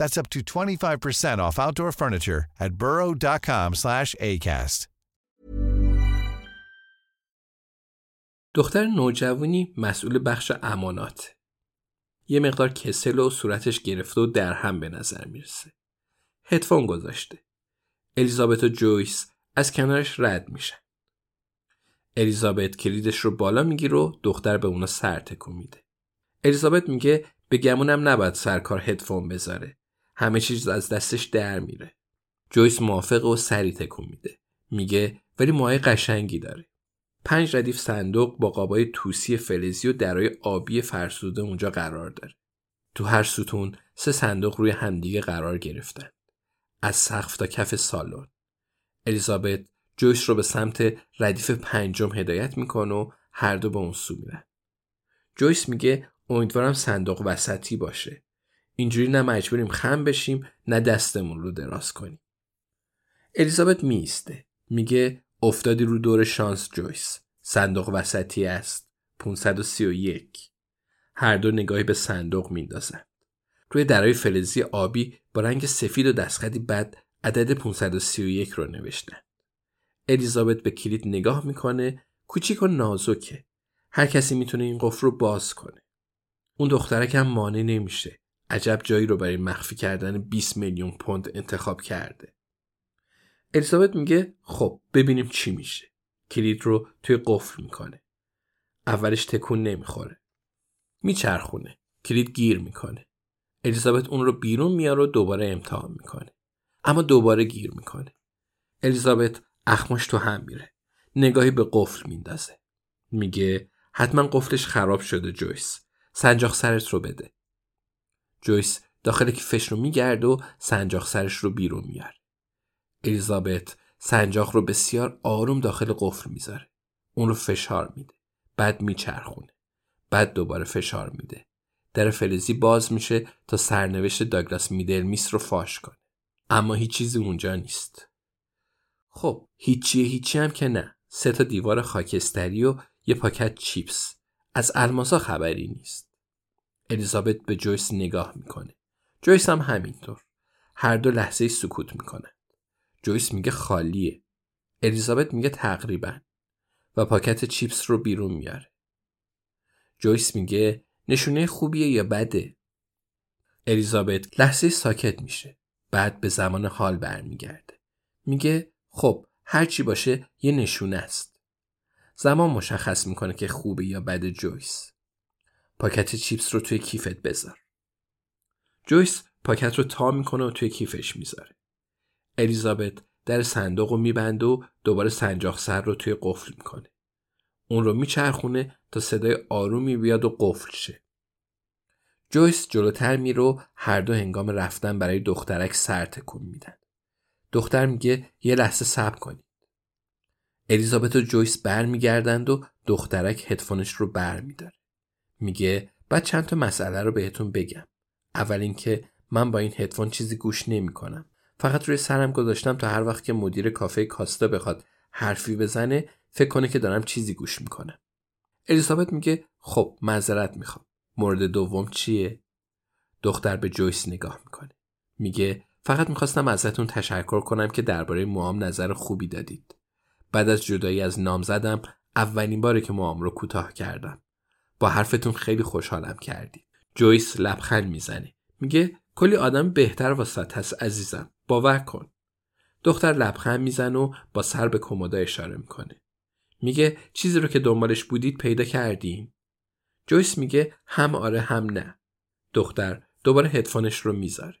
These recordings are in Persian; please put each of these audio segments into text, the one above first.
That's up to 25% off outdoor furniture at burrow.com slash ACAST. دختر نوجوانی مسئول بخش امانات. یه مقدار کسل و صورتش گرفته و در هم به نظر می‌رسه. هدفون گذاشته. الیزابت و جویس از کنارش رد میشن. الیزابت کلیدش رو بالا می‌گیره و دختر به اونا سر تکون میده. الیزابت میگه به گمونم نباید سرکار هدفون بذاره. همه چیز از دستش در میره. جویس موافق و سری تکون میده. میگه ولی موهای قشنگی داره. پنج ردیف صندوق با قابای توسی فلزی و درای آبی فرسوده اونجا قرار داره. تو هر ستون سه صندوق روی همدیگه قرار گرفتن. از سقف تا کف سالن. الیزابت جویس رو به سمت ردیف پنجم هدایت می‌کنه و هر دو به اون سو میرن. جویس میگه امیدوارم صندوق وسطی باشه. اینجوری نه مجبوریم خم بشیم نه دستمون رو دراز کنیم. الیزابت میسته. میگه افتادی رو دور شانس جویس. صندوق وسطی است. 531. هر دو نگاهی به صندوق میندازند. روی درای فلزی آبی با رنگ سفید و دستخطی بد عدد 531 رو نوشتن. الیزابت به کلید نگاه می‌کنه کوچیک و نازکه. هر کسی می‌تونه این قفل رو باز کنه. اون دخترک هم مانع نمیشه. عجب جایی رو برای مخفی کردن 20 میلیون پوند انتخاب کرده. الیزابت میگه خب ببینیم چی میشه. کلید رو توی قفل می‌کنه. اولش تکون نمی‌خوره. میچرخونه. کلید گیر می‌کنه. الیزابت اون رو بیرون میاره و دوباره امتحان می‌کنه. اما دوباره گیر می‌کنه. الیزابت اخماش تو هم میره. نگاهی به قفل میندازه. میگه حتما قفلش خراب شده جویس. سنجاق سرت رو بده. جویس داخل کیفش رو میگرد و سنجاق سرش رو بیرون میاره. الیزابت سنجاق رو بسیار آروم داخل قفل می‌ذاره. اون رو فشار میده. بعد میچرخونه. بعد دوباره فشار میده. در فلزی باز میشه تا سرنوشت داگلاس میدل میس رو فاش کنه. اما هیچ چیزی اونجا نیست. خب هیچیه هیچی هم که نه. سه تا دیوار خاکستری و یه پاکت چیپس. از الماسا خبری نیست. الیزابت به جویس نگاه می‌کنه. جویس هم همینطور. هر دو لحظه‌ای سکوت می‌کنه. جویس میگه خالیه. الیزابت میگه تقریبا و پاکت چیپس رو بیرون میاره. جویس میگه نشونه خوبیه یا بده؟ الیزابت لحظه‌ای ساکت میشه. بعد به زمان حال برمیگرده. میگه خب هرچی باشه یه نشونه است. زمان مشخص می‌کنه که خوبه یا بده جویس. پاکت چیپس رو توی کیفت بذار. جویس پاکت رو تا می‌کنه و توی کیفش می‌ذاره. الیزابت در صندوق رو میبنده و دوباره سنجاق سر رو توی قفل می‌کنه. اون رو میچرخونه تا صدای آرومی بیاد و قفل شه. جویس جلوتر میره و هر دو هنگام رفتن برای دخترک سر تکون میدن. دختر میگه یه لحظه صبر کنید. الیزابت و جویس برمیگردند و دخترک هدفونش رو بر میداره. میگه بعد چند تا مسئله رو بهتون بگم. اول اینکه من با این هدفون چیزی گوش نمی کنم. فقط روی سرم گذاشتم تا هر وقت که مدیر کافه کاستا بخواد حرفی بزنه فکر کنه که دارم چیزی گوش می‌کنم. الیزابت میگه خب معذرت می‌خوام. مورد دوم چیه? دختر به جویس نگاه می‌کنه. میگه فقط می‌خواستم ازتون تشکر کنم که درباره موام نظر خوبی دادید. بعد از جدایی از نام زدم اولین باره که موام رو کوتاه کردم. با حرفتون خیلی خوشحالم کردید جویس لبخند می‌زنه. میگه کلی آدم بهتر واسط هست عزیزم. باور کن. دختر لبخند میزن و با سر به کمودا اشاره می‌کنه. میگه چیزی رو که دنبالش بودید پیدا کردیم. جویس میگه هم آره هم نه. دختر دوباره هدفونش رو می‌ذاره.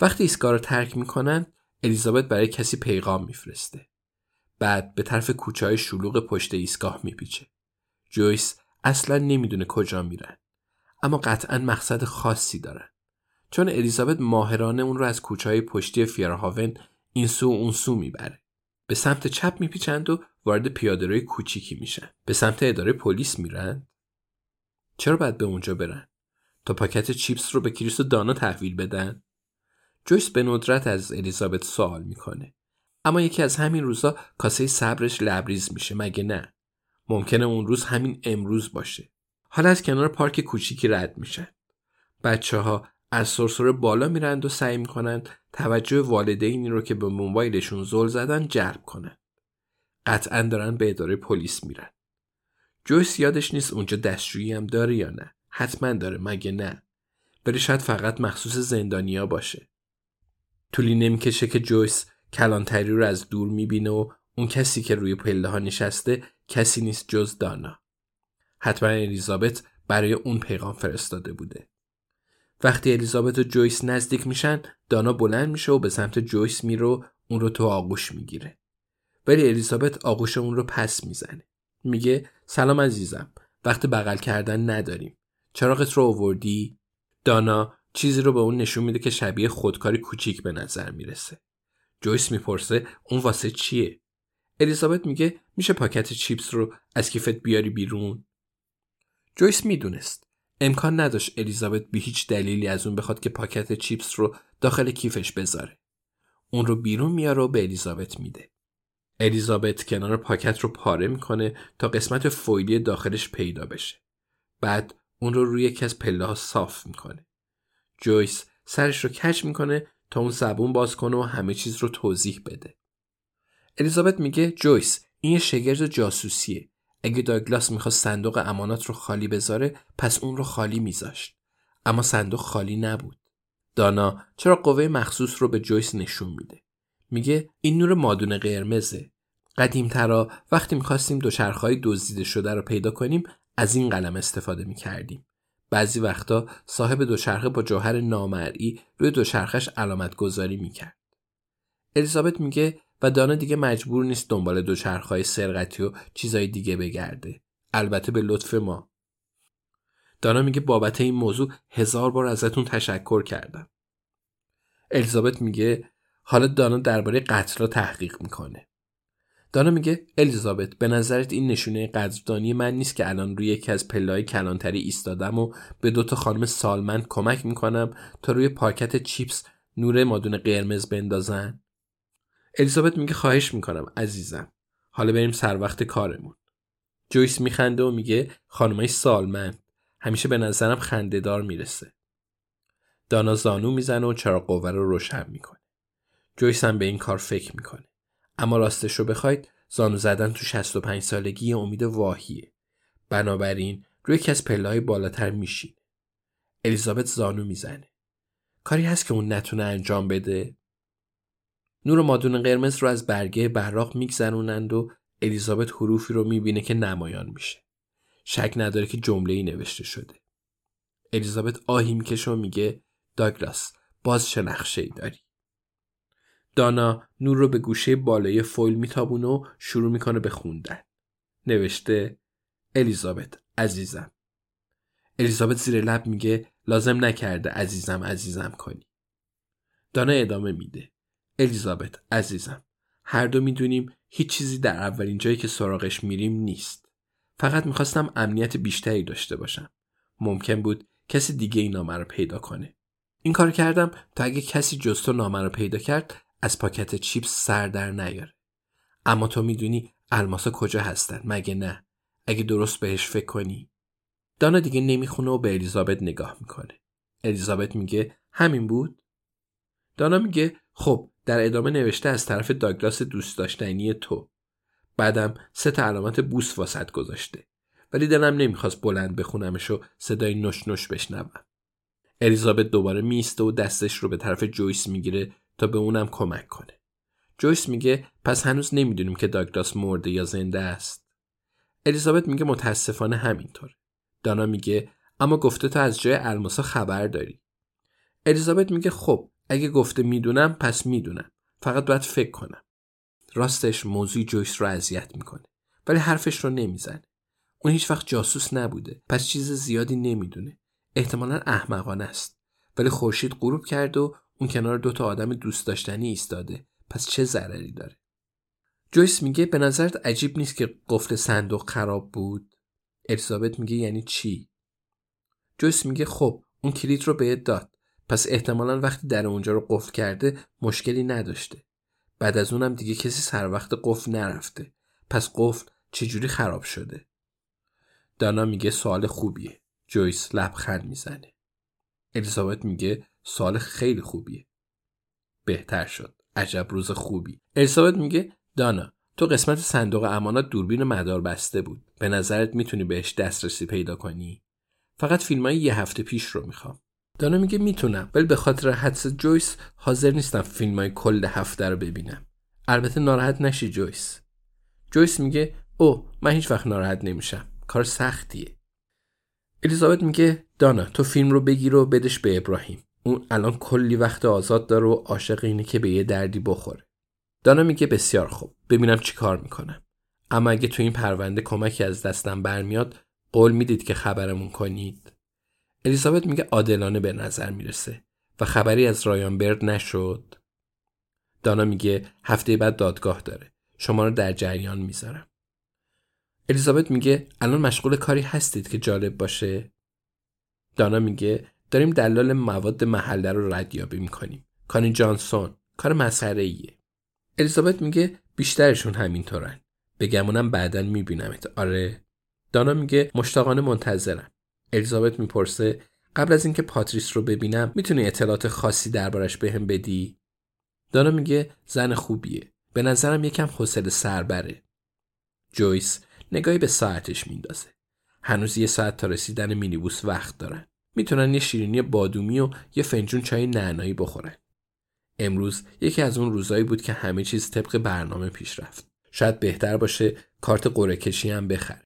وقتی ایستگاه رو ترک می‌کنن الیزابت برای کسی پیغام میفرسته. بعد به طرف کوچه های شلوغ پشت ایستگاه میپیچه. جویس اصلا نمی‌دونه کجا میرن. اما قطعا مقصد خاصی دارن. چون الیزابت ماهرانه اون رو از کوچه های پشتی فیرهیون این سو اون سو می‌بره. به سمت چپ میپیچند و وارد پیاده‌روی کوچیکی میشن. به سمت اداره پلیس میرن. چرا باید به اونجا برن؟ تا پاکت چیپس رو به کریس و دانا تحویل بدن؟ جویس به ندرت از الیزابت سوال می‌کنه. اما یکی از همین روزا کاسه صبرش لبریز میشه مگه نه؟ ممکنه اون روز همین امروز باشه. حالا از کنار پارک کوچیکی رد میشن. بچه ها از سرسره بالا میرند و سعی می‌کنند توجه والدینی رو که به موبایلشون زل زدن جلب کنند. قطعا دارن به اداره پلیس میرن. جویس یادش نیست اونجا دستشویی هم داره یا نه. حتما داره مگه نه؟ ولی شاید فقط مخصوص زندانیا باشه. طولی نمی‌کشه که جویس کلانتری رو از دور می‌بینه و اون کسی که روی پله ها نشسته کسی نیست جز دانا. حتما الیزابت برای اون پیغام فرستاده بوده. وقتی الیزابت و جویس نزدیک میشن دانا بلند میشه و به سمت جویس میره و اون رو تو آغوش می‌گیره. ولی الیزابت آغوش اون رو پس می‌زنه. میگه سلام عزیزم وقت بغل کردن نداریم. چراغت رو آوردی؟ دانا چیزی رو به اون نشون میده که شبیه خودکاری کوچیک به نظر می‌رسه. جویس می‌پرسه اون واسه چیه؟ الیزابت میگه میشه پاکت چیپس رو از کیفت بیاری بیرون. جویس می‌دونست. امکان نداشت الیزابت به هیچ دلیلی از اون بخواد که پاکت چیپس رو داخل کیفش بذاره. اون رو بیرون میاره و به الیزابت میده. الیزابت کنار پاکت رو پاره می‌کنه تا قسمت فویلی داخلش پیدا بشه. بعد اون رو روی یکی از پله ها صاف می‌کنه. جویس سرش رو کج می‌کنه تا اون زبون باز کنه و همه چیز رو توضیح بده. الیزابت میگه جویس این یه شگرد جاسوسیه. اگه داگلاس می‌خواست صندوق امانات رو خالی بذاره پس اون رو خالی میذاشت. اما صندوق خالی نبود. دانا چراغ قوه مخصوص رو به جویس نشون میده؟ میگه این نور مادون قرمزه. قدیم ترا وقتی می‌خواستیم دوچرخهای دزدیده شده رو پیدا کنیم از این قلم استفاده می‌کردیم. بعضی وقتا صاحب دوچرخه با جوهر نامرئی روی دوچرخش علامت گذاری می‌کرد. الیزابت میگه و دانا دیگه مجبور نیست دنبال دوچرخهای سرقتی و چیزای دیگه بگرده. البته به لطف ما. دانا میگه بابت این موضوع هزار بار ازتون تشکر کردم. الیزابت میگه حالا دانا درباره قتل تحقیق می‌کنه. دانا میگه الیزابت به نظرت این نشونه قدردانی من نیست که الان روی یکی از پلای کلانتری ایستادم و به دوتا خانم سالمند کمک می‌کنم تا روی پاکت چیپس نور مادون قرمز بندازن؟ الیزابت میگه خواهش می‌کنم عزیزم. حالا بریم سر وقت کارمون. جویس میخنده و میگه خانمای سالمند. همیشه به نظرم خندهدار می‌رسه. دانا زانو می‌زنه و چراغ قوه رو روشن می‌کنه. جویس هم به این کار فکر می‌کنه. اما راستش رو بخواید زانو زدن تو 65 سالگی امید واهیه. بنابراین روی یکی از بالاتر میشین. الیزابت زانو می‌زنه. کاری هست که اون نتونه انجام بده؟ نور مادون قرمز رو از برگه براق میگذرونند و الیزابت حروفی رو می‌بینه که نمایان میشه. شک نداره که جمله ای نوشته شده. الیزابت آهی می‌کشه و میگه داگلاس باز چه نقشه ای داری؟ دانا نور رو به گوشه بالای فویل میتابونه و شروع می‌کنه به خوندن. نوشته الیزابت عزیزم. الیزابت زیر لب میگه لازم نکرده عزیزم عزیزم کنی. دانا ادامه میده. الیزابت عزیزم هر دو می‌دونیم هیچ چیزی در اولین جایی که سراغش میریم نیست. فقط می‌خواستم امنیت بیشتری داشته باشم. ممکن بود کسی دیگه این نامه رو پیدا کنه. این کار کردم تا اگه کسی جز تو نامه رو پیدا کرد از پاکت چیپس سر در نیاره. اما تو می‌دونی الماسا کجا هستن مگه نه؟ اگه درست بهش فکر کنی. دانا دیگه نمی‌خونه و به الیزابت نگاه می‌کنه. الیزابت میگه همین بود؟ دانا میگه خب در ادامه نوشته از طرف داگلاس دوست داشتنی تو. بعدم سه تا علامت بوس واسط گذاشته. ولی دلم نمی‌خواست بلند بخونمش و صدای نش نش بشنوم. الیزابت دوباره میسته و دستش رو به طرف جویس می‌گیره تا به اونم کمک کنه. جویس میگه پس هنوز نمی‌دونیم که داگلاس مرده یا زنده است. الیزابت میگه متاسفانه همینطور. دانا میگه اما گفته تو از جای الماسا خبر داری. الیزابت میگه خب اگه گفته می‌دونم پس می‌دونم. فقط باید فکر کنم. راستش موضوع جویس رو اذیت می‌کنه. ولی حرفش رو نمی‌زنه. اون هیچ وقت جاسوس نبوده. پس چیز زیادی نمی‌دونه. احتمالا احمقانه است. ولی خورشید غروب کرد و اون کنار دوتا آدم دوست داشتنی ایستاده. پس چه ضرری داره؟ جویس میگه به نظرت عجیب نیست که قفل صندوق خراب بود؟ الیزابت میگه یعنی چی؟ جویس میگه خب اون کلید رو بهت داد. پس احتمالا وقتی در اونجا رو قفل کرده مشکلی نداشته. بعد از اونم دیگه کسی سر وقت قفل نرفته. پس قفل چجوری خراب شده؟ دانا میگه سوال خوبیه. جویس لبخند می‌زنه. الیزابت میگه سوال خیلی خوبیه. بهتر شد. عجب روز خوبی. الیزابت میگه دانا تو قسمت صندوق امانات دوربین مدار بسته بود. به نظرت می‌تونی بهش دسترسی پیدا کنی؟ فقط فیلم های یه هفته پیش رو می‌خوام. دانا میگه می‌تونم ولی به خاطر حدس جویس حاضر نیستم فیلم های کل هفته رو ببینم. البته ناراحت نشی جویس. جویس میگه او من هیچ وقت ناراحت نمیشم. کار سختیه. الیزابت میگه دانا تو فیلم رو بگیر و بدش به ابراهیم. اون الان کلی وقت آزاد داره و عاشق اینه که به یه دردی بخوره. دانا میگه بسیار خوب. ببینم چی کار می‌کنم. اما اگه تو این پرونده کمکی از دستم برمیاد قول می‌دید که خبرمون کنید. الیزابت میگه عادلانه به نظر می‌رسه و خبری از رایان برد نشد. دانا میگه هفته بعد دادگاه داره. شما رو در جریان می‌ذارم. الیزابت میگه الان مشغول کاری هستید که جالب باشه؟ دانا میگه داریم دلال مواد محله رو ردیابی می‌کنیم. کانی جانسون کار مسخره ایه الیزابت میگه بیشترشون همینطورن. بگمونم بعدا میبینمت. آره. دانا میگه مشتاقانه منتظرم. الیزابت می‌پرسه قبل از اینکه پاتریس رو ببینم می‌تونی اطلاعات خاصی دربارش بهم بدی؟ دانا میگه زن خوبیه. به نظرم یکم حوصله سربره. جویس نگاهی به ساعتش میندازه. هنوز یه ساعت تا رسیدن مینیبوس وقت دارن. می‌تونن یه شیرینی بادومی و یه فنجون چای نعنایی بخورن. امروز یکی از اون روزایی بود که همه چیز طبق برنامه پیش رفت شاید بهتر باشه کارت قرعه کشی هم بخره